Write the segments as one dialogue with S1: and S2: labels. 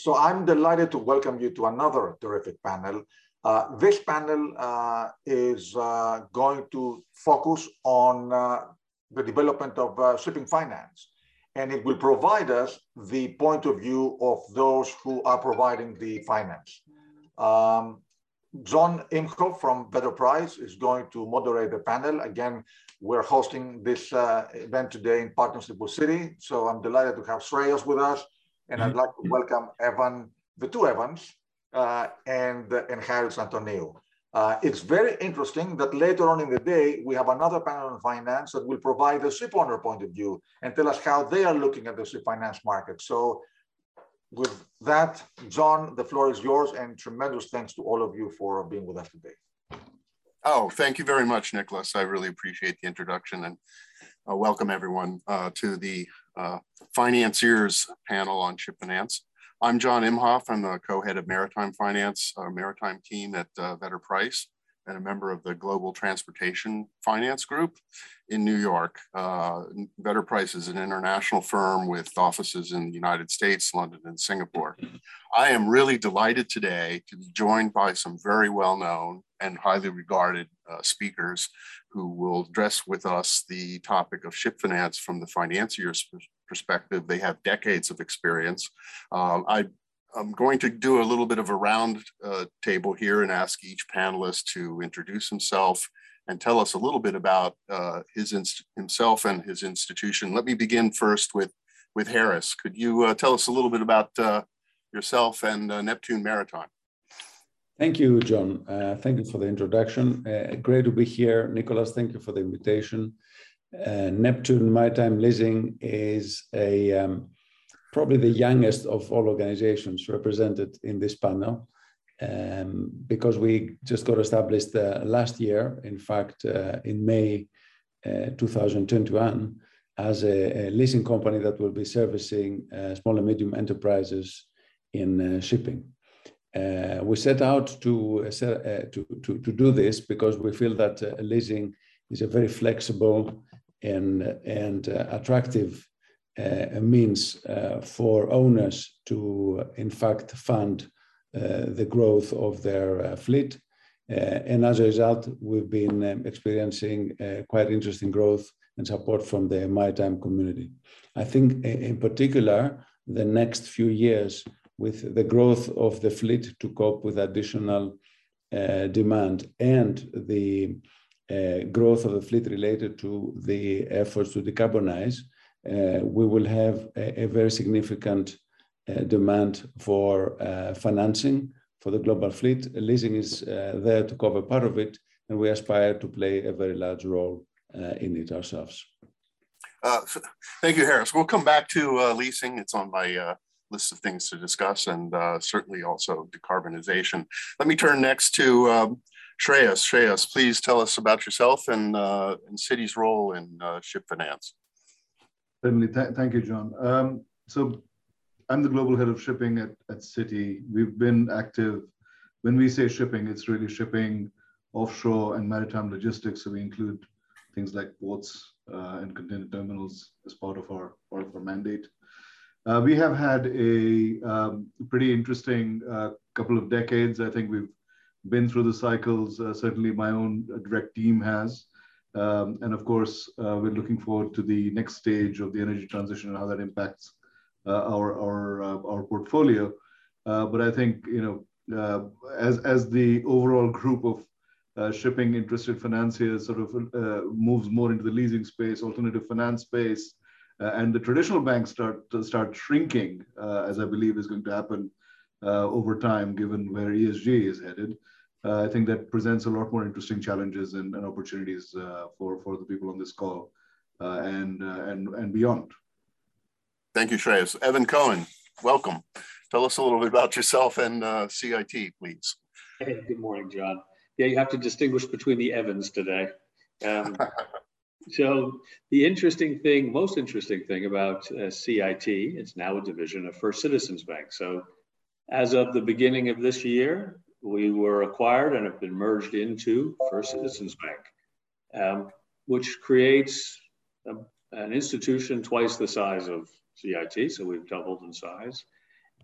S1: So I'm delighted to welcome you to another terrific panel. Uh, this panel uh, is uh, going to focus on uh, the development of uh, shipping finance. And it will provide us the point of view of those who are providing the finance. Um, John Imhoff from Vedder Price is going to moderate the panel. Again, we're hosting this uh, event today in partnership with Citi, So I'm delighted to have Shreyas with us. And I'd like to welcome Evan, the two Evans, uh, and, uh, and Haris Antoniou. Uh, it's very interesting that later on in the day, we have another panel on finance that will provide the ship owner point of view and tell us how they are looking at the ship finance market. So with that, John, the floor is yours and tremendous thanks to all of you for being with us today.
S2: Oh, thank you very much, Nicholas. I really appreciate the introduction and uh, welcome everyone uh, to the uh, financiers panel on ship finance. I'm John Imhoff. I'm the co-head of maritime finance, our maritime team at uh, Vedder Price and a member of the Global Transportation Finance Group in New York. Uh, Vedder Price is an international firm with offices in the United States, London, and Singapore. I am really delighted today to be joined by some very well-known and highly regarded uh, speakers who will address with us the topic of ship finance from the financier's perspective. They have decades of experience. Um, I I'm going to do a little bit of a round uh, table here and ask each panelist to introduce himself and tell us a little bit about uh, his himself and his institution. Let me begin first with, with Haris. Could you uh, tell us a little bit about uh, yourself and uh, Neptune Maritime?
S3: Thank you, John. Uh, thank you for the introduction. great to be here. Nicholas, thank you for the invitation. Neptune Maritime Leasing is a um, probably the youngest of all organizations represented in this panel um, because we just got established uh, last year, in fact, uh, in May uh, 2021, as a, a, leasing company that will be servicing uh, small and medium enterprises in uh, shipping. Uh, we set out to, to, to, to, do this because we feel that leasing is a very flexible and, and attractive uh, means uh, for owners to, in fact, fund uh, the growth of their fleet. and as a result, we've been um, experiencing quite interesting growth and support from the maritime community. I think, in particular, the next few years, with the growth of the fleet to cope with additional uh, demand and the uh, growth of the fleet related to the efforts to decarbonize, uh, we will have a, very significant uh, demand for uh, financing for the global fleet. Leasing is uh, there to cover part of it, and we aspire to play a very large role in it ourselves.
S2: Thank you, Harris. We'll come back to leasing. It's on my list of things to discuss and certainly also decarbonization. Let me turn next to um, Shreyas. Shreyas, please tell us about yourself and, and Citi's role in ship finance.
S4: Certainly. Th thank you, John. Um, so I'm the global head of shipping at, at Citi. We've been active. When we say shipping, it's really shipping offshore and maritime logistics. So we include things like ports uh, and container terminals as part of our, part of our mandate. Uh, we have had a um, pretty interesting uh, couple of decades. I think we've been through the cycles. Uh, certainly, my own direct team has. Um, and of course, uh, we're looking forward to the next stage of the energy transition and how that impacts uh, our our uh, our portfolio. Uh, but I think you know, uh, as as the overall group of uh, shipping interested financiers sort of moves more into the leasing space, alternative finance space, and the traditional banks start start shrinking, as I believe is going to happen over time, given where ESG is headed uh, I think that presents a lot more interesting challenges and, and opportunities uh, for, for the people on this call uh, and, uh, and, and beyond.
S2: Thank you, Shreyas. Evan Cohen, welcome. Tell us a little bit about yourself and uh, CIT, please.
S5: Hey, good morning, John. Yeah, you have to distinguish between the Evans today. Um, so the interesting thing, most interesting thing about uh, CIT, it's now a division of First Citizens Bank. So as of the beginning of this year, we were acquired and have been merged into First Citizens Bank, um, which creates a, an institution twice the size of CIT, so we've doubled in size.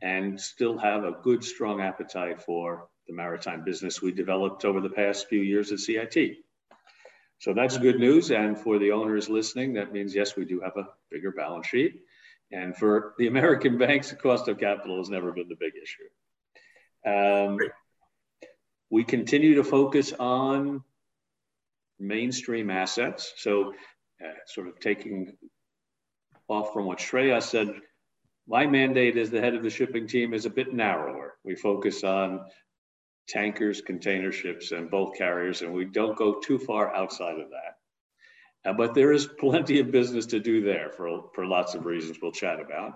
S5: and still have a good, strong appetite for the maritime business we developed over the past few years at CIT. So that's good news. And for the owners listening, that means, yes, we do have a bigger balance sheet. And for the American banks, the cost of capital has never been the big issue. Um, we continue to focus on mainstream assets. So, uh, sort of taking off from what Shreya said, my mandate as the head of the shipping team is a bit narrower. We focus on tankers, container ships, and bulk carriers, and we don't go too far outside of that. Uh, but there is plenty of business to do there for, for lots of reasons we'll chat about.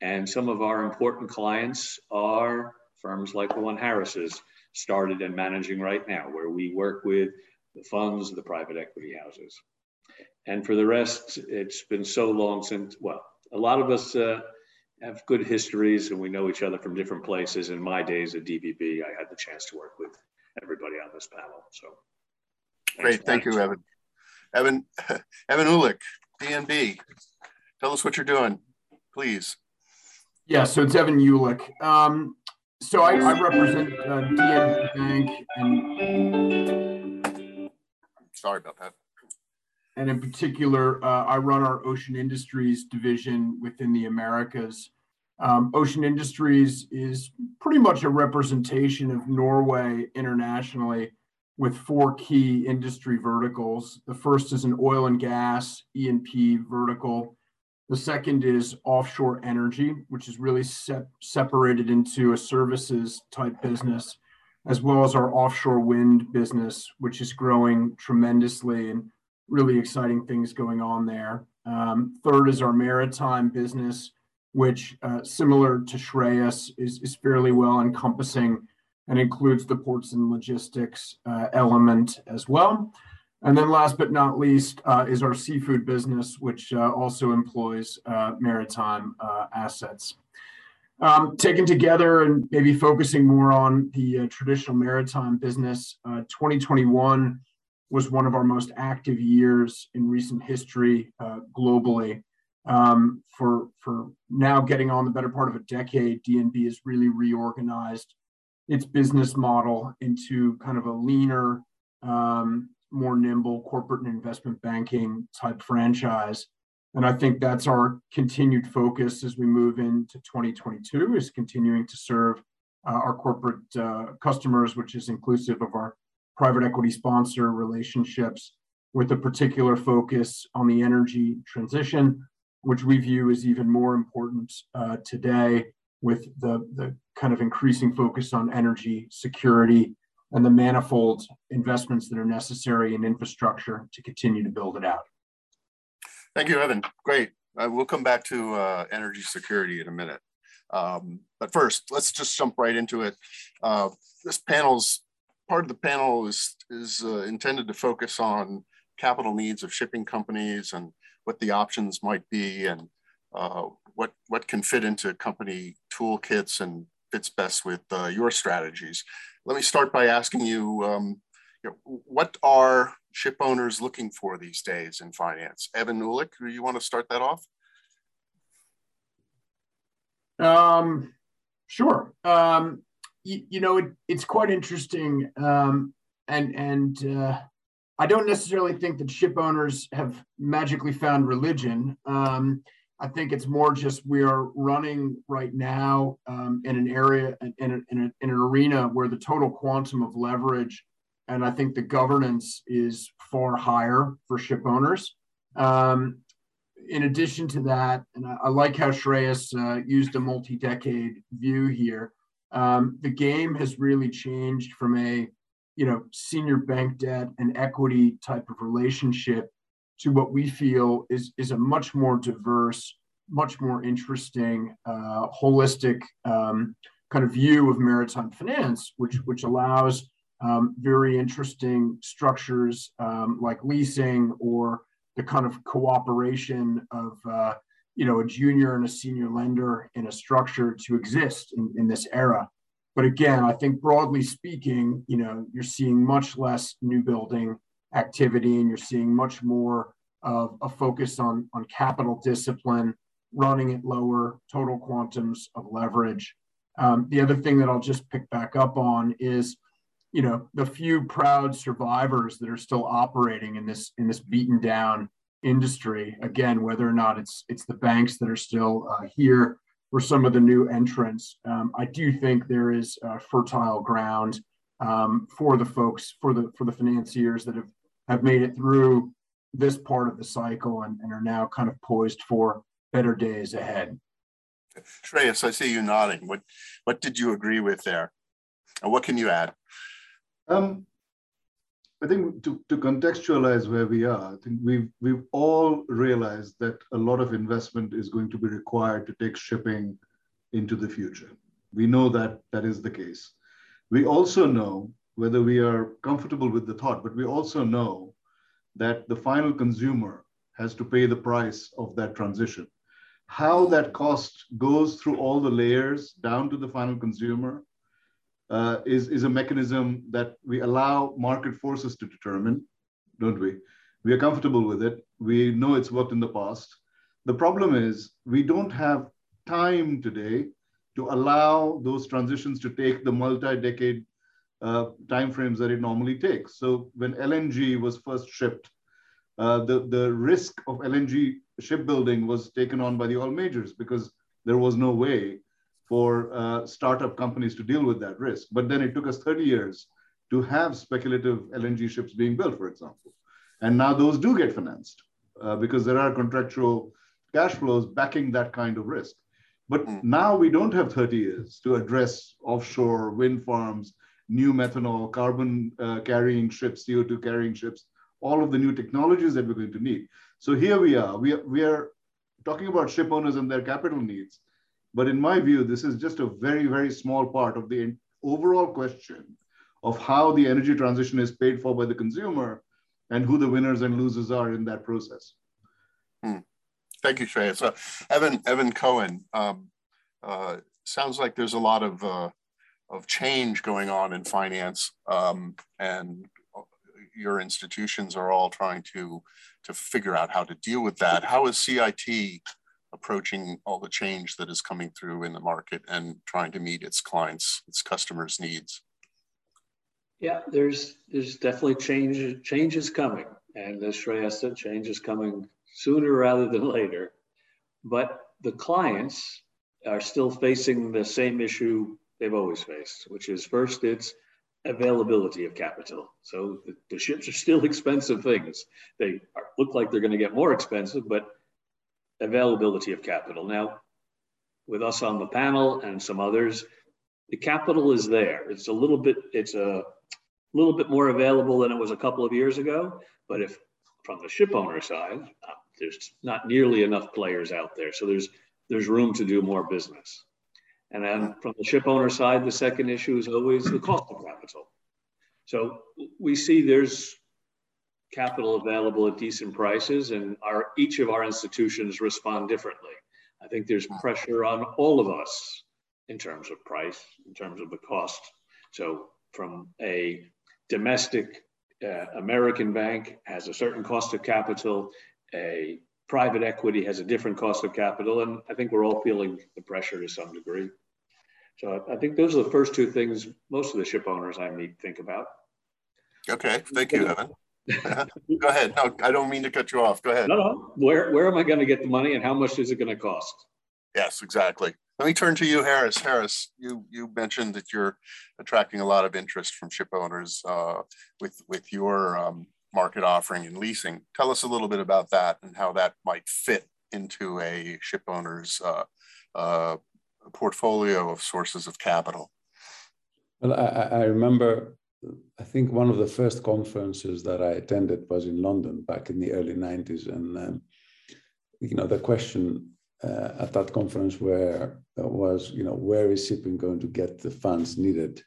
S5: And some of our important clients are firms like the one Harris is started and managing right now, where we work with the funds, the private equity houses. And for the rest, it's been so long since, well, a lot of us uh, have good histories and we know each other from different places. In my days at DVB, I had the chance to work with everybody on this panel. So
S2: great. Thank you, Evan. Evan, Evan Uhlig, DNB. Tell us what you're doing, please.
S6: Yeah, so it's Evan Uhlig. Um, so I, I represent uh, DNB Bank and
S2: sorry about that.
S6: And in particular, uh, I run our Ocean Industries division within the Americas. Um, Ocean Industries is pretty much a representation of Norway internationally with four key industry verticals. The first is an oil and gas E&P vertical. The second is offshore energy, which is really sep- separated into a services type business, as well as our offshore wind business, which is growing tremendously and really exciting things going on there. Um, third is our maritime business, which, uh, similar to Shreyas, is, is fairly well encompassing and includes the ports and logistics uh, element as well. And then last but not least uh, is our seafood business, which uh, also employs uh, maritime uh, assets. Um, taken together and maybe focusing more on the traditional maritime business, 2021 was one of our most active years in recent history uh, globally. Um, for for now, getting on the better part of a decade, DNB has really reorganized its business model into kind of a leaner, um, more nimble corporate and investment banking type franchise. And I think that's our continued focus as we move into 2022 is continuing to serve uh, our corporate uh, customers, which is inclusive of our private equity sponsor relationships with a particular focus on the energy transition, which we view as even more important uh, today with the, the kind of increasing focus on energy security and the manifold investments that are necessary in infrastructure to continue to build it out.
S2: Thank you, Evan. Great. Uh, we'll come back to uh, energy security in a minute. Um, but first, let's just jump right into it. Uh, this panel's part of the panel is, is uh, intended to focus on capital needs of shipping companies and what the options might be and uh, what, what can fit into company toolkits and fits best with uh, your strategies. Let me start by asking you, um, you know, what are ship owners looking for these days in finance? Evan Uhlig, do you want to start that off?
S6: Um, sure. Um, you, you know, it, it's quite interesting. Um, and and uh, I don't necessarily think that ship owners have magically found religion. Um, I think it's more just we are running right now um, in an area, in, a, in, a, in, an arena where the total quantum of leverage and I think the governance is far higher for ship owners. Um, in addition to that, and I, I like how Shreyas uh, used a multi decade view here um, the game has really changed from a you know senior bank debt and equity type of relationship to what we feel is is a much more diverse much more interesting uh, holistic um, kind of view of maritime finance which which allows um, very interesting structures um, like leasing or the kind of cooperation of uh, you know, a junior and a senior lender in a structure to exist in, in this era. But again, I think broadly speaking, you know, you're seeing much less new building activity and you're seeing much more of a focus on, on capital discipline, running at lower total quantums of leverage. Um, the other thing that I'll just pick back up on is, you know, the few proud survivors that are still operating in this in this beaten down industry. Again, whether or not it's it's the banks that are still uh, here or some of the new entrants, um, I do think there is uh, fertile ground um, for the folks for the for the financiers that have have made it through this part of the cycle and, and are now kind of poised for better days ahead.
S2: Shreyas, I see you nodding. What what did you agree with there? And what can you add?
S4: Um, I think to, to contextualize where we are, I think we've we've all realized that a lot of investment is going to be required to take shipping into the future. We know that that is the case. We also know whether we are comfortable with the thought, but we also know that the final consumer has to pay the price of that transition. How that cost goes through all the layers down to the final consumer uh, is, is a mechanism that we allow market forces to determine, don't we? We are comfortable with it. We know it's worked in the past. The problem is we don't have time today to allow those transitions to take the multi-decade uh, timeframes that it normally takes. So when LNG was first shipped, uh, the, the risk of LNG shipbuilding was taken on by the oil majors because there was no way for uh, startup companies to deal with that risk. But then it took us 30 years to have speculative LNG ships being built, for example. And now those do get financed uh, because there are contractual cash flows backing that kind of risk. But hmm. now we don't have 30 years to address offshore wind farms, new methanol, carbon uh, carrying ships, CO2 carrying ships, all of the new technologies that we're going to need. So here we are. We are, we are talking about ship owners and their capital needs. But in my view, this is just a very, very small part of the overall question of how the energy transition is paid for by the consumer and who the winners and losers are in that process.
S2: Hmm. Thank you, Shreya. So Evan, Evan Cohen, um, uh, sounds like there's a lot of, uh, of change going on in finance um, and your institutions are all trying to to figure out how to deal with that. How is CIT approaching all the change that is coming through in the market and trying to meet its clients, its customers' needs?
S5: Yeah, there's there's definitely change changes coming, and as Shreya said, change is coming sooner rather than later. But the clients are still facing the same issue they've always faced, which is first it's availability of capital. So the, the ships are still expensive things. They are, look like they're going to get more expensive, but availability of capital. Now, with us on the panel and some others, the capital is there. It's a little bit, it's a little bit more available than it was a couple of years ago. But if from the ship owner side, uh, there's not nearly enough players out there. So there's there's room to do more business. And then from the ship owner side, the second issue is always the cost of capital. So we see there's capital available at decent prices and our each of our institutions respond differently. I think there's pressure on all of us in terms of price, in terms of the cost. So from a domestic uh, American bank has a certain cost of capital, a private equity has a different cost of capital, and I think we're all feeling the pressure to some degree. So I think those are the first two things most of the ship owners I meet think about.
S2: Okay, thank you, Evan. Go ahead. No, I don't mean to cut you off. Go ahead.
S5: No, no. Where, where am I going to get the money and how much is it going to cost?
S2: Yes, exactly. Let me turn to you, Harris. Harris, you you mentioned that you're attracting a lot of interest from ship owners uh, with with your um, market offering and leasing. Tell us a little bit about that and how that might fit into a ship owner's uh, uh, portfolio of sources of capital.
S3: Well, I, I remember I think one of the first conferences that I attended was in London back in the early 90s. And, um, you know, the question uh, at that conference where uh, was, you know, where is shipping going to get the funds needed,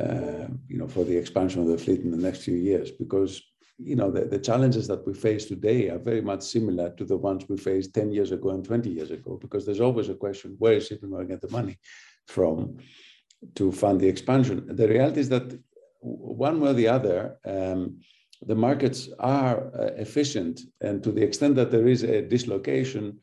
S3: uh, you know, for the expansion of the fleet in the next few years? Because, you know, the, the challenges that we face today are very much similar to the ones we faced 10 years ago and 20 years ago, because there's always a question, where is shipping going to get the money from? to fund the expansion. The reality is that one way or the other, um, the markets are uh, efficient. And to the extent that there is a dislocation,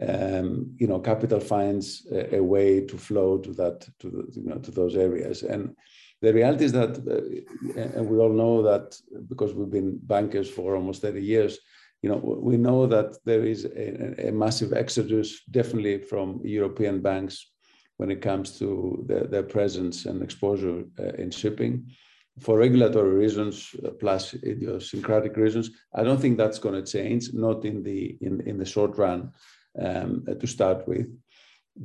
S3: um, you know, capital finds a, a, way to flow to that, to the, you know, to those areas. And the reality is that, uh, and we all know that because we've been bankers for almost 30 years, you know, we know that there is a, a massive exodus, definitely from European banks when it comes to the, their presence and exposure uh, in shipping. For regulatory reasons uh, plus idiosyncratic reasons, I don't think that's going to change, not in the in, in the short run um, to start with.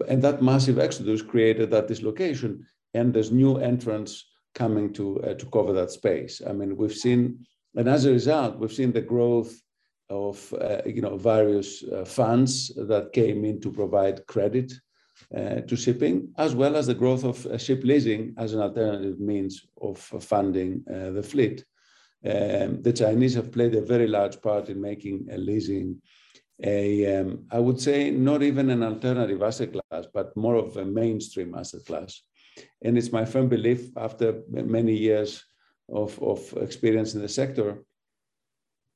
S3: And that massive exodus created that dislocation, and there's new entrants coming to uh, to cover that space. I mean, we've seen, and as a result, we've seen the growth of uh, you know various uh, funds that came in to provide credit uh, to shipping, as well as the growth of uh, ship leasing as an alternative means of funding uh, the fleet. Um, the Chinese have played a very large part in making leasing a, um, I would say, not even an alternative asset class, but more of a mainstream asset class. And it's my firm belief, after many years of, of experience in the sector,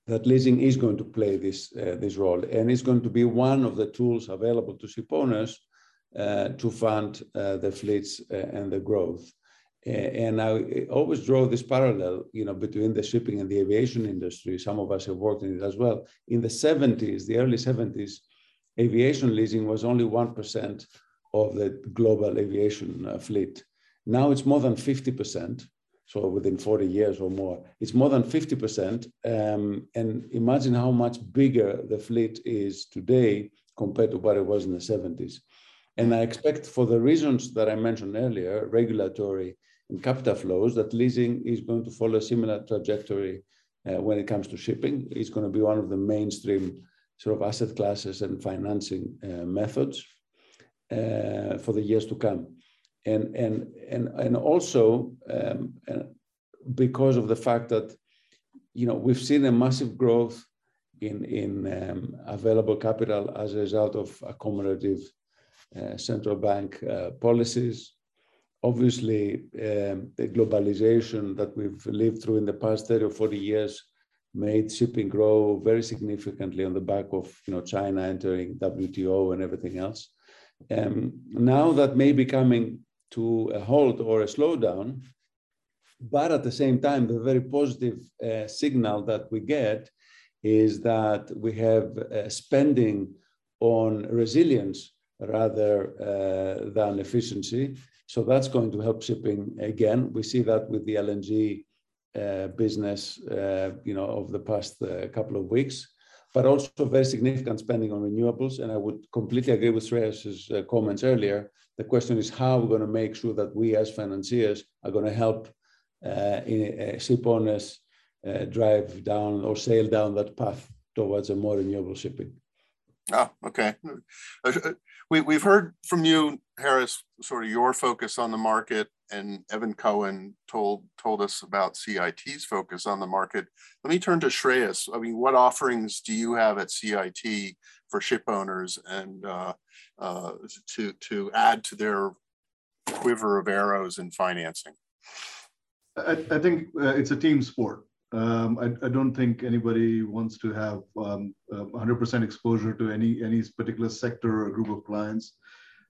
S3: that leasing is going to play this, uh, this role. And it's going to be one of the tools available to ship owners to fund uh, the fleets uh, and the growth. And I always draw this parallel, you know, between the shipping and the aviation industry. Some of us have worked in it as well. In the 70s, the early 70s, aviation leasing was only 1% of the global aviation uh, fleet. Now it's more than 50%. So within 40 years or more, it's more than 50%. Um, and imagine how much bigger the fleet is today compared to what it was in the 70s. And I expect for the reasons that I mentioned earlier, regulatory and capital flows, that leasing is going to follow a similar trajectory uh, when it comes to shipping. It's going to be one of the mainstream sort of asset classes and financing uh, methods uh, for the years to come. And, and, and, and also um, because of the fact that, you know, we've seen a massive growth in, in um, available capital as a result of accommodative uh, central bank uh, policies, obviously um, the globalization that we've lived through in the past 30 or 40 years made shipping grow very significantly on the back of you know China entering WTO and everything else. Um, now that may be coming to a halt or a slowdown, but at the same time, the very positive uh, signal that we get is that we have uh, spending on resilience rather uh, than efficiency. So that's going to help shipping again. We see that with the LNG uh, business, uh, you know, over the past uh, couple of weeks, but also very significant spending on renewables. And I would completely agree with Shreyas's uh, comments earlier. The question is how we're going to make sure that we as financiers are going to help uh, ship owners drive down or sail down that path towards a more renewable shipping.
S2: Oh, okay. We, we've heard from you, Harris, sort of your focus on the market, and Evan Cohen told told us about CIT's focus on the market. Let me turn to Shreyas. I mean, what offerings do you have at CIT for ship owners and uh, uh, to to add to their quiver of arrows in financing?
S4: I, I think uh, it's a team sport. Um, I, I, don't think anybody wants to have um, 100% uh, exposure to any any particular sector or group of clients.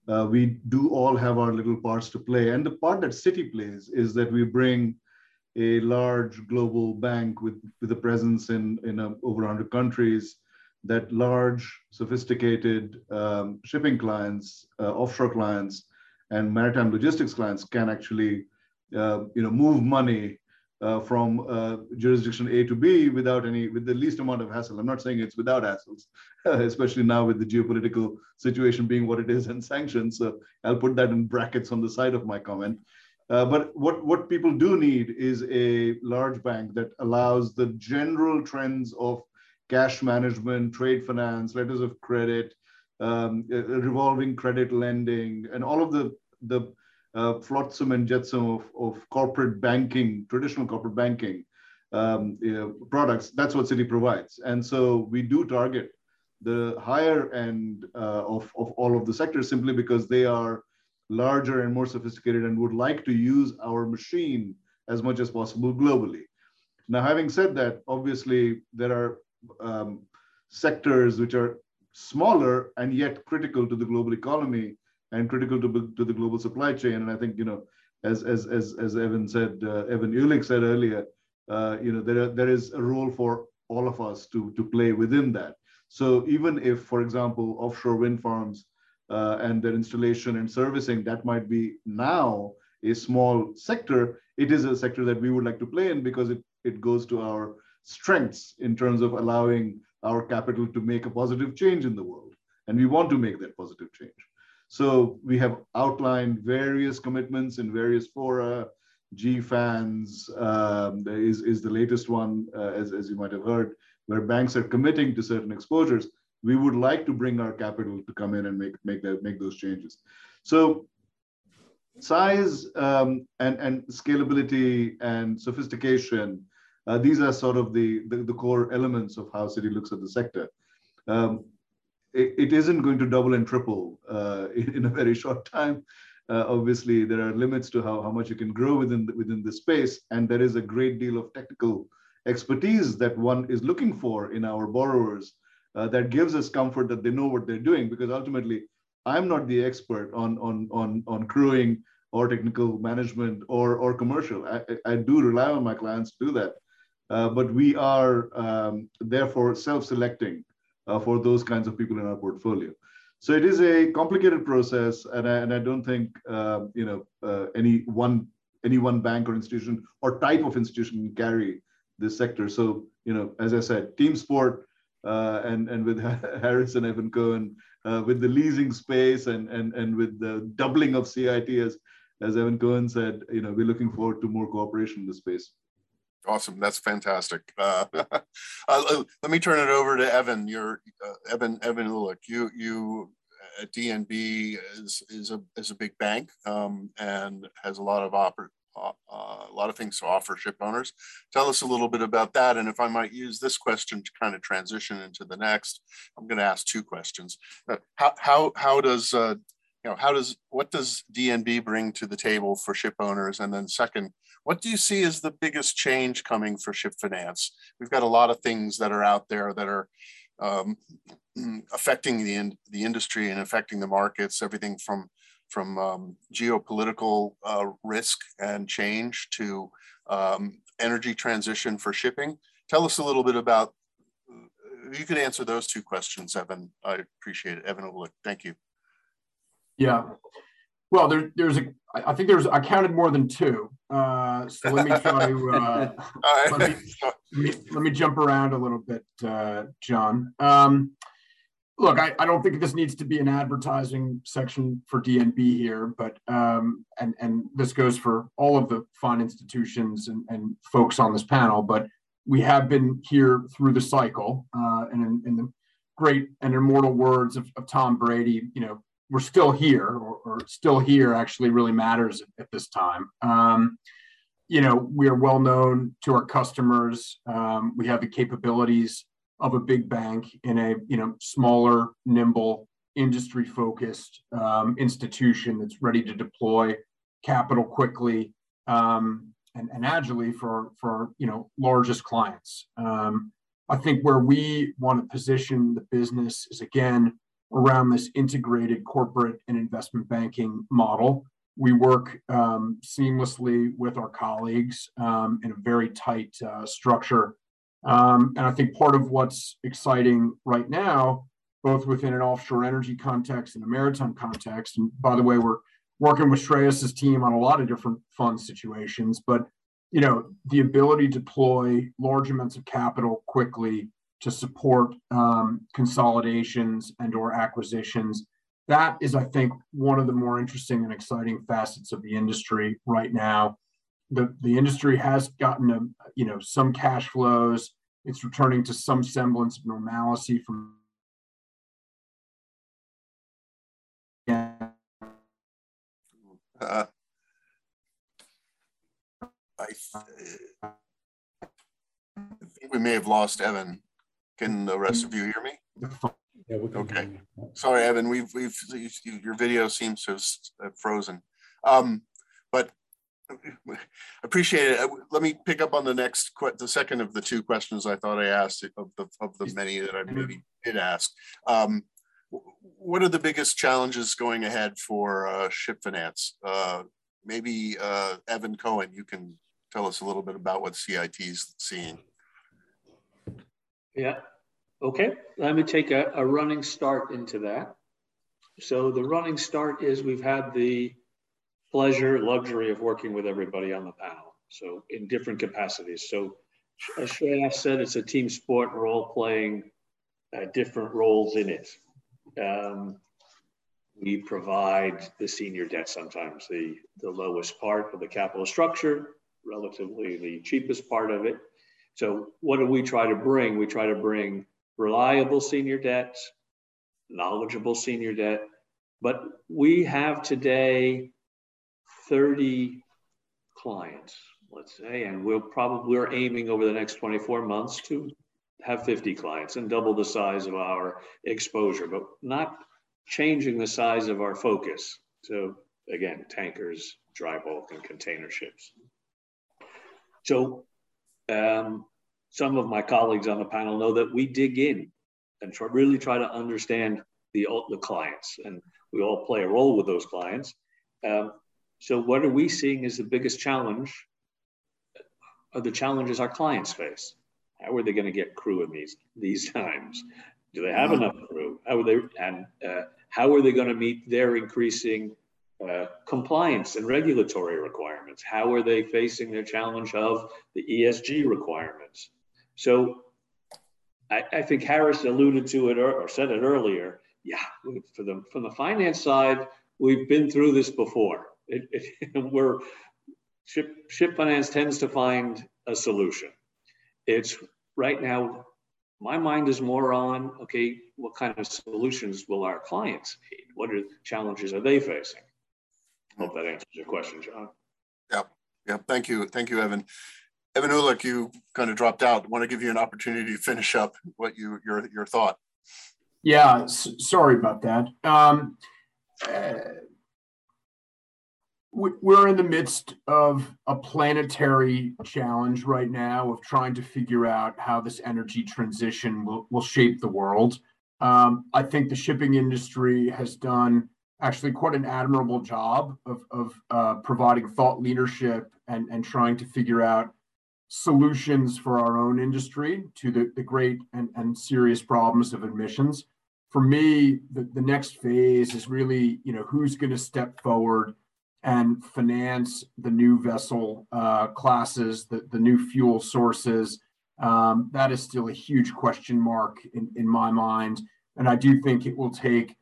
S4: Uh, we do all have our little parts to play, and the part that Citi plays is that we bring a large global bank with with a presence in in a, over 100 countries. That large, sophisticated um, shipping clients, uh, offshore clients, and maritime logistics clients can actually, uh, you know, move money uh, from uh, jurisdiction A to B without any, with the least amount of hassle. I'm not saying it's without hassles, especially now with the geopolitical situation being what it is and sanctions. So I'll put that in brackets on the side of my comment. Uh, but what, what people do need is a large bank that allows the general trends of cash management, trade finance, letters of credit, um, revolving credit lending, and all of the, the uh, flotsam and jetsam of, of corporate banking, traditional corporate banking um, you know, products. That's what Citi provides. And so we do target the higher end uh, of, of all of the sectors simply because they are larger and more sophisticated and would like to use our machine as much as possible globally. Now, having said that, obviously there are um, sectors which are smaller and yet critical to the global economy and critical to, to the global supply chain. And I think, you know, as, as, as, as Evan said, uh, Evan Uhlig said earlier, uh, you know, there, there is a role for all of us to, to play within that. So even if, for example, offshore wind farms uh, and their installation and servicing, that might be now a small sector, it is a sector that we would like to play in because it, it goes to our strengths in terms of allowing our capital to make a positive change in the world. And we want to make that positive change. So we have outlined various commitments in various fora. GFANZ um, is, is the latest one, uh, as, as you might have heard, where banks are committing to certain exposures. We would like to bring our capital to come in and make, make, that, make those changes. So size um, and, and scalability and sophistication, uh, these are sort of the, the, the, core elements of how Citi looks at the sector. Um, it, it isn't going to double and triple uh, in, a very short time. Uh, obviously, there are limits to how, how much you can grow within the, within the space, and there is a great deal of technical expertise that one is looking for in our borrowers uh, that gives us comfort that they know what they're doing. Because ultimately, I'm not the expert on on on on crewing or technical management or or commercial. I, I do rely on my clients to do that, uh, but we are um, therefore self-selecting uh, for those kinds of people in our portfolio. So it is a complicated process, and I, and I don't think uh, you know uh, any one any one bank or institution or type of institution can carry this sector. So you know, as I said, team sport, uh, and and with Harris and Evan Cohen, uh, with the leasing space and and and with the doubling of CIT as as Evan Cohen said, you know, we're looking forward to more cooperation in the space.
S2: Awesome, that's fantastic. Uh, uh, let me turn it over to Evan. You're uh, Evan Evan Uhlig. You you at DNB is is a is a big bank um, and has a lot of oper- uh, uh, a lot of things to offer ship owners. Tell us a little bit about that. And if I might use this question to kind of transition into the next, I'm going to ask two questions. Uh, how, how, how does, uh, you know, how does, what does DNB bring to the table for ship owners? And then second, what do you see as the biggest change coming for ship finance? We've got a lot of things that are out there that are um, affecting the, in, the industry and affecting the markets, everything from from um, geopolitical uh, risk and change to um, energy transition for shipping. Tell us a little bit about, you could answer those two questions, Evan. I appreciate it. Evan Uhlig, thank you.
S6: Yeah. Well, there, there's a, I think there's, I counted more than two. Uh, so let me try to, uh, right. let, me, let, me, let, me, jump around a little bit, uh, John. Um, look, I, I, don't think this needs to be an advertising section for DNB here, but um, and and this goes for all of the fund institutions and, and folks on this panel. But we have been here through the cycle, uh, and in, in, the great and immortal words of, of, Tom Brady, you know, we're still here, or, or still here actually really matters at, this time. Um, you know, we are well known to our customers. Um, we have the capabilities of a big bank in a you know smaller, nimble, industry focused um, institution that's ready to deploy capital quickly um, and, and agilely for for you know largest clients. Um, I think where we want to position the business is again around this integrated corporate and investment banking model. We work um, seamlessly with our colleagues um, in a very tight uh, structure um, and I think part of what's exciting right now, both within an offshore energy context and a maritime context, and by the way, we're working with Shreyas's team on a lot of different fund situations, but you know, the ability to deploy large amounts of capital quickly to support um, consolidations and or acquisitions that is i think one of the more interesting and exciting facets of the industry right now the, the industry has gotten a, you know some cash flows. It's returning to some semblance of normalcy from
S2: uh, I, think we may have lost Evan. Can the rest of you hear me?
S3: Yeah,
S2: okay. Sorry, Evan. We've we've your video seems to have frozen. Um, but appreciate it. Let me pick up on the next, the second of the two questions I thought I asked of the, of the many that I maybe did ask. Um, what are the biggest challenges going ahead for uh, ship finance? Uh, maybe uh, Evan Cohen, you can tell us a little bit about what CIT is seeing.
S5: Yeah, okay. Let me take a, a running start into that. So the running start is we've had the pleasure, luxury of working with everybody on the panel. So in different capacities. So as Shreya said, it's a team sport. We're all playing uh, different roles in it. Um, we provide the senior debt sometimes, the, the lowest part of the capital structure, relatively the cheapest part of it. So what do we try to bring? We try to bring reliable senior debt, knowledgeable senior debt, but we have today 30 clients, let's say, and we'll probably, we're aiming over the next 24 months to have 50 clients and double the size of our exposure, but not changing the size of our focus. So again, tankers, dry bulk, and container ships. So um, some of my colleagues on the panel know that we dig in and try, really try to understand the, the clients, and we all play a role with those clients. Um, so what are we seeing as the biggest challenge? Are the challenges our clients face? How are they going to get crew in these these times? Do they have enough crew? How are they and uh, how are they going to meet their increasing uh, compliance and regulatory requirements? How are they facing their challenge of the ESG requirements? So, I, I think Harris alluded to it or, or said it earlier. Yeah, for the from the finance side, we've been through this before. It, it, we're ship, ship finance tends to find a solution. It's right now, my mind is more on okay, what kind of solutions will our clients need? What are challenges are they facing? I Hope that answers your question, John.
S2: Yeah, yeah. Thank you, thank you, Evan. Evan Uhlig, you kind of dropped out. I want to give you an opportunity to finish up what you your your thought.
S6: Yeah, sorry about that. Um, uh, we're in the midst of a planetary challenge right now of trying to figure out how this energy transition will, will shape the world. Um, I think the shipping industry has done actually quite an admirable job of, of uh, providing thought leadership and, and trying to figure out solutions for our own industry to the, the great and, and serious problems of emissions. For me, the, the next phase is really, you know, who's going to step forward and finance the new vessel uh, classes, the, the new fuel sources. Um, that is still a huge question mark in, in my mind. And I do think it will take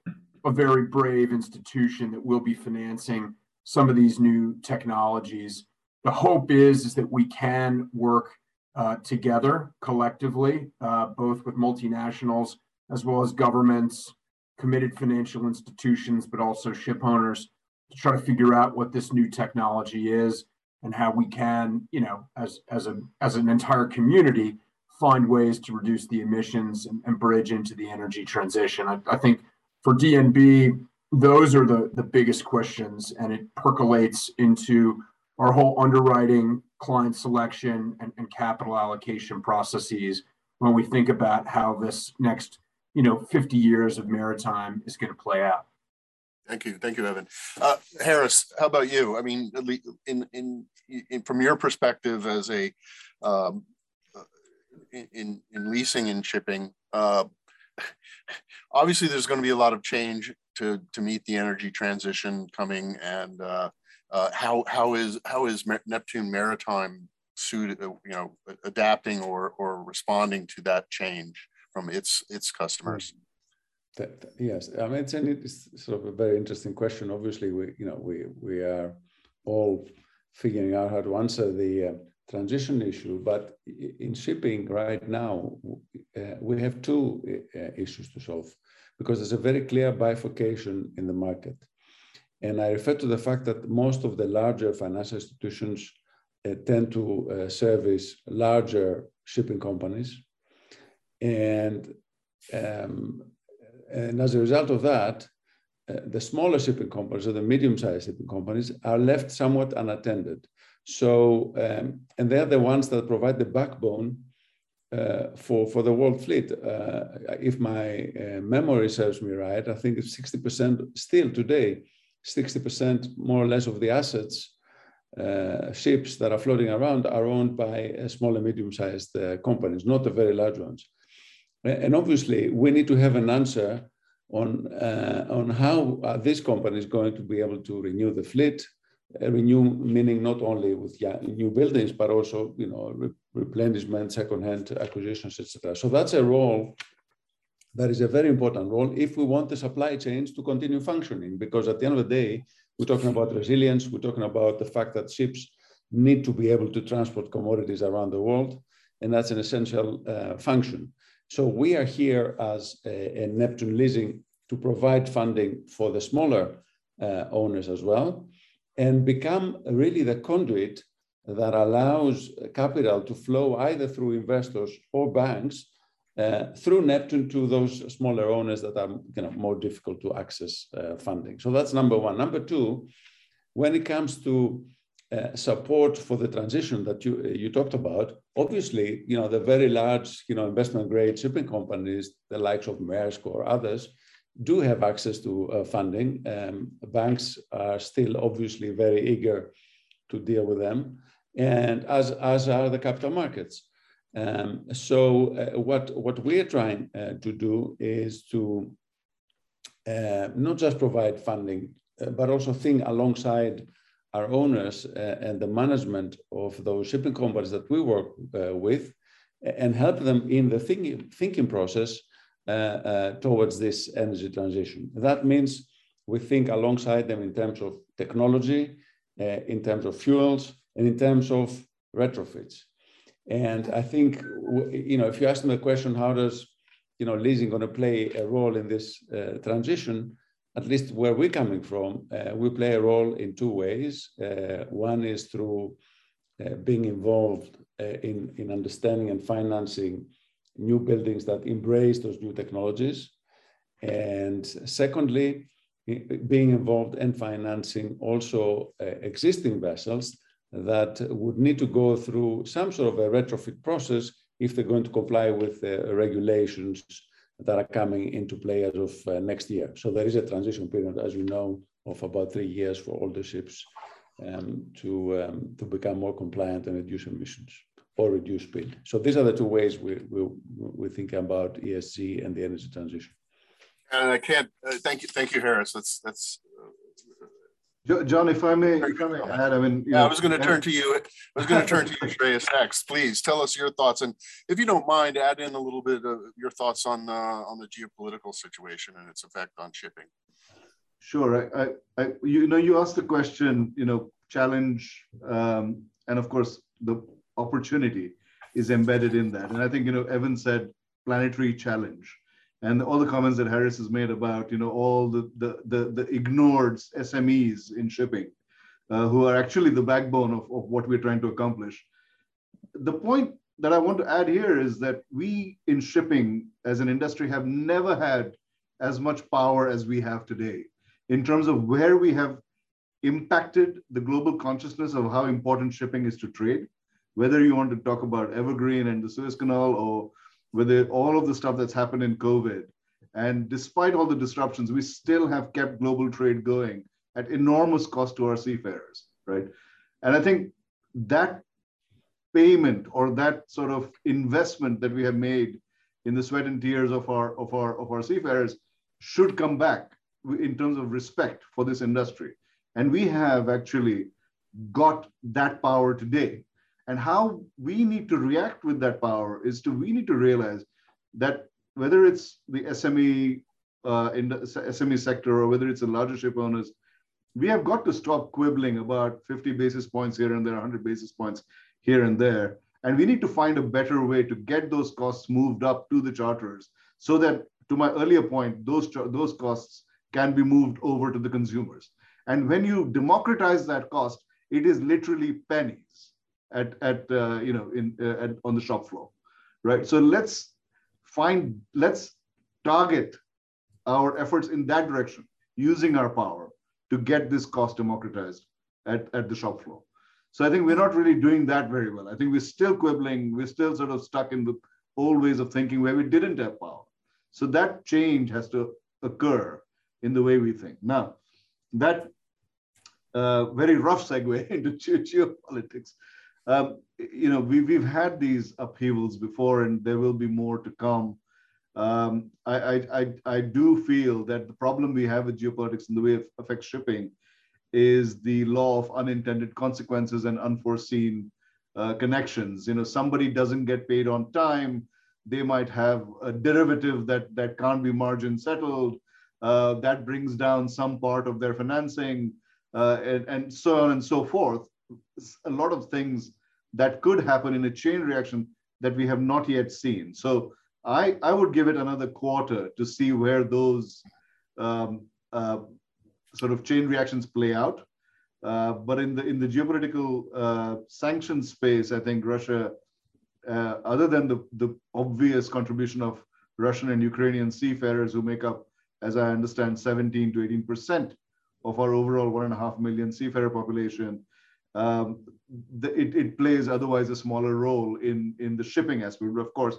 S6: a very brave institution that will be financing some of these new technologies. The hope is, is that we can work uh, together collectively, uh, both with multinationals as well as governments, committed financial institutions, but also ship owners to try to figure out what this new technology is and how we can, you know, as as a as an entire community, find ways to reduce the emissions and, and bridge into the energy transition. I, I, think for DNB, those are the the biggest questions, and it percolates into our whole underwriting, client selection, and, and capital allocation processes when we think about how this next, you know, 50 years of maritime is going to play out.
S2: Thank you, thank you, Evan. Uh, Harris, how about you? I mean, in, in, in from your perspective as a um, uh, in in leasing and shipping, uh, obviously there's going to be a lot of change to to meet the energy transition coming, and uh, uh, how how is how is Neptune Maritime suited, uh, you know, adapting or or responding to that change from its its customers?
S3: That, yes, I mean it's, an, it's sort of a very interesting question. Obviously, we you know we we are all figuring out how to answer the uh, transition issue, but in shipping right now uh, we have two uh, issues to solve because there's a very clear bifurcation in the market, and I refer to the fact that most of the larger financial institutions uh, tend to uh, service larger shipping companies, and um, and as a result of that, uh, the smaller shipping companies or the medium-sized shipping companies are left somewhat unattended. So, um, and they're the ones that provide the backbone uh, for, for the world fleet. Uh, if my uh, memory serves me right, I think it's 60% still today, 60% more or less of the assets, uh, ships that are floating around are owned by uh, small and medium-sized uh, companies, not the very large ones. And obviously, we need to have an answer on, on how are these companies going to be able to renew the fleet, renew meaning not only with new buildings, but also you know re replenishment, second-hand acquisitions, etc. So that's a role that is a very important role if we want the supply chains to continue functioning. Because at the end of the day, we're talking about resilience. We're talking about the fact that ships need to be able to transport commodities around the world, and that's an essential uh, function. So we are here as a, a Neptune Leasing to provide funding for the smaller uh, owners as well and become really the conduit that allows capital to flow either through investors or banks uh, through Neptune to those smaller owners that are you know, more difficult to access uh, funding. So that's number one. Number two, when it comes to uh, support for the transition that you you talked about, obviously, you know the very large, you know, investment grade shipping companies, the likes of Maersk or others, do have access to uh, funding. Um, banks are still obviously very eager to deal with them, and as, as are the capital markets. Um, so uh, what, what we're trying uh, to do is to uh, not just provide funding, uh, but also think alongside our owners uh, and the management of those shipping companies that we work with and help them in the thinking, thinking process uh, uh, towards this energy transition. That means we think alongside them in terms of technology, uh, in terms of fuels, and in terms of retrofits. And I think, you know, if you ask me the question, how does, you know, leasing going to play a role in this uh, transition? At least where we're coming from, uh, we play a role in two ways. Uh, one is through being involved in, in understanding and financing new buildings that embrace those new technologies. And secondly, being involved in financing also uh, existing vessels that would need to go through some sort of a retrofit process if they're going to comply with the regulations that are coming into play as of uh, next year. So there is a transition period, as you know, of about three years for the ships um, to, um, to become more compliant and reduce emissions or reduce speed. So these are the two ways we, we, we think about ESG and the energy transition.
S2: And I can't, uh, thank you, thank you, Harris. That's, that's.
S4: John, if I may, if I may add, I mean,
S2: yeah, know, I was going to turn to you. I was going to turn to you, Shreyas, next. Please tell us your thoughts, and if you don't mind, add in a little bit of your thoughts on uh, on the geopolitical situation and its effect on shipping.
S4: Sure. I, I, I you know, you asked the question, you know, challenge, um, and of course, the opportunity is embedded in that. And I think, you know, Evan said planetary challenge. And all the comments that Harris has made about, you know, all the, the, the, the ignored SMEs in shipping, uh, who are actually the backbone of, of what we're trying to accomplish. The point that I want to add here is that we in shipping as an industry have never had as much power as we have today in terms of where we have impacted the global consciousness of how important shipping is to trade whether you want to talk about Evergreen and the Suez Canal or whether all of the stuff that's happened in COVID. And despite all the disruptions, we still have kept global trade going at enormous cost to our seafarers, right? And I think that payment or that sort of investment that we have made in the sweat and tears of our of our of our seafarers should come back in terms of respect for this industry. And we have actually got that power today and how we need to react with that power is to we need to realize that whether it's the SME uh, in the SME sector or whether it's the larger ship owners, we have got to stop quibbling about 50 basis points here and there, 100 basis points here and there. And we need to find a better way to get those costs moved up to the charters so that, to my earlier point, those, those costs can be moved over to the consumers. And when you democratize that cost, it is literally pennies at at uh, you know in uh, at, on the shop floor, right? So let's find let's target our efforts in that direction using our power to get this cost democratized at, at the shop floor. So I think we're not really doing that very well. I think we're still quibbling. We're still sort of stuck in the old ways of thinking where we didn't have power. So that change has to occur in the way we think. Now, that uh, very rough segue into geopolitics. Um, you know, we, we've had these upheavals before, and there will be more to come. Um, I, I, I, do feel that the problem we have with geopolitics in the way it affects shipping is the law of unintended consequences and unforeseen uh, connections. You know, somebody doesn't get paid on time, they might have a derivative that, that can't be margin settled. Uh, that brings down some part of their financing uh, and, and so on and so forth. A lot of things that could happen in a chain reaction that we have not yet seen. So I, I would give it another quarter to see where those um, uh, sort of chain reactions play out. Uh, but in the in the geopolitical uh, space, I think Russia, uh, other than the, the obvious contribution of Russian and Ukrainian seafarers who make up, as I understand, 17 to 18 percent of our overall one and a half million seafarer population, um, the, it, it plays otherwise a smaller role in, in the shipping aspect. Of course,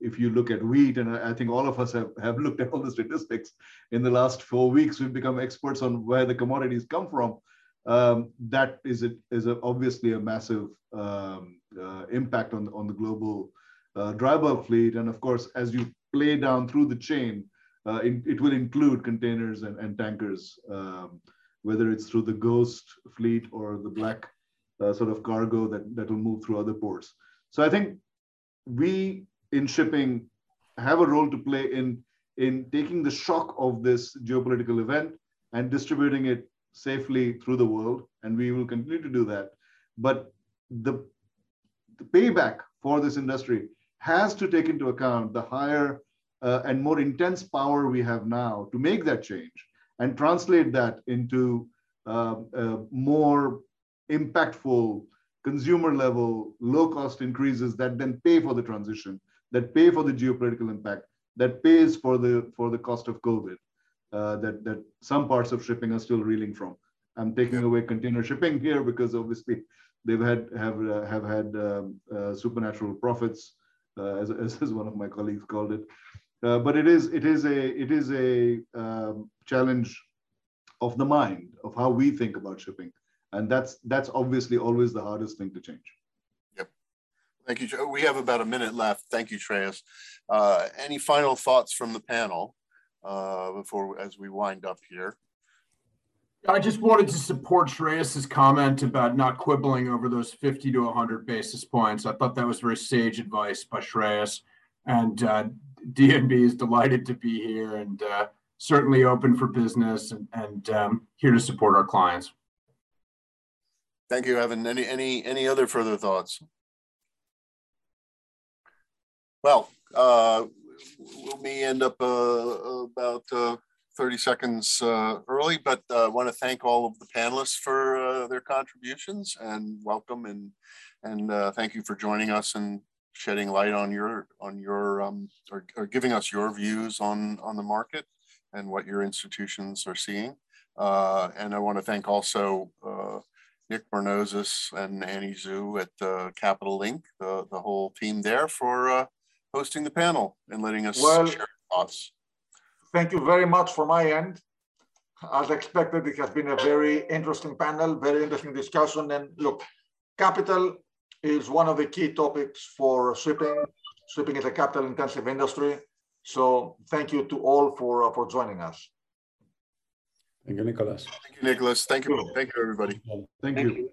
S4: if you look at wheat, and I think all of us have, have looked at all the statistics in the last four weeks, we've become experts on where the commodities come from. Um, that is, a, is a, obviously a massive um, uh, impact on, on the global uh, dry bulk fleet. And of course, as you play down through the chain, uh, it, it, will include containers and, and tankers, um, whether it's through the ghost fleet or the black uh, sort of cargo that, that will move through other ports. So I think we in shipping have a role to play in, in taking the shock of this geopolitical event and distributing it safely through the world. And we will continue to do that. But the, the payback for this industry has to take into account the higher uh, and more intense power we have now to make that change and translate that into uh, uh, more impactful consumer level low cost increases that then pay for the transition that pay for the geopolitical impact, that pays for the for the cost of COVID, uh, that that some parts of shipping are still reeling from. I'm taking away container shipping here because obviously they've had have uh, have had um, uh, supernatural profits, uh, as, as one of my colleagues called it. Uh, but it is it is a it is a um, challenge of the mind of how we think about shipping, and that's that's obviously always the hardest thing to change.
S2: Yep thank you. We have about a minute left. Thank you, Shreyas. Uh, any final thoughts from the panel uh, before as we wind up here?
S6: I just wanted to support Shreyas's comment about not quibbling over those 50 to 100 basis points. I thought that was very sage advice by Shreyas. And uh, DNB is delighted to be here and uh, certainly open for business and, and um, here to support our clients.
S2: Thank you, Evan. Any any any other further thoughts? Well, uh, we may end up uh, about uh, 30 seconds uh, early, but I want to thank all of the panelists for uh, their contributions and welcome and and uh, thank you for joining us and shedding light on your on your um, or, or, giving us your views on on the market and what your institutions are seeing. and I want to thank also Nick Bornozis and Annie Zhu at Capital Link, the, the whole team there for hosting the panel and letting us well, share thoughts.
S1: Thank you very much for my end. As expected, it has been a very interesting panel, very interesting discussion. And look, capital is one of the key topics for shipping. Shipping is a capital intensive industry. So thank you to all for, uh, for joining us.
S3: Thank you, Nicholas.
S2: Thank you, Nicholas. Thank you. Thank you, everybody.
S4: Thank, thank you. you.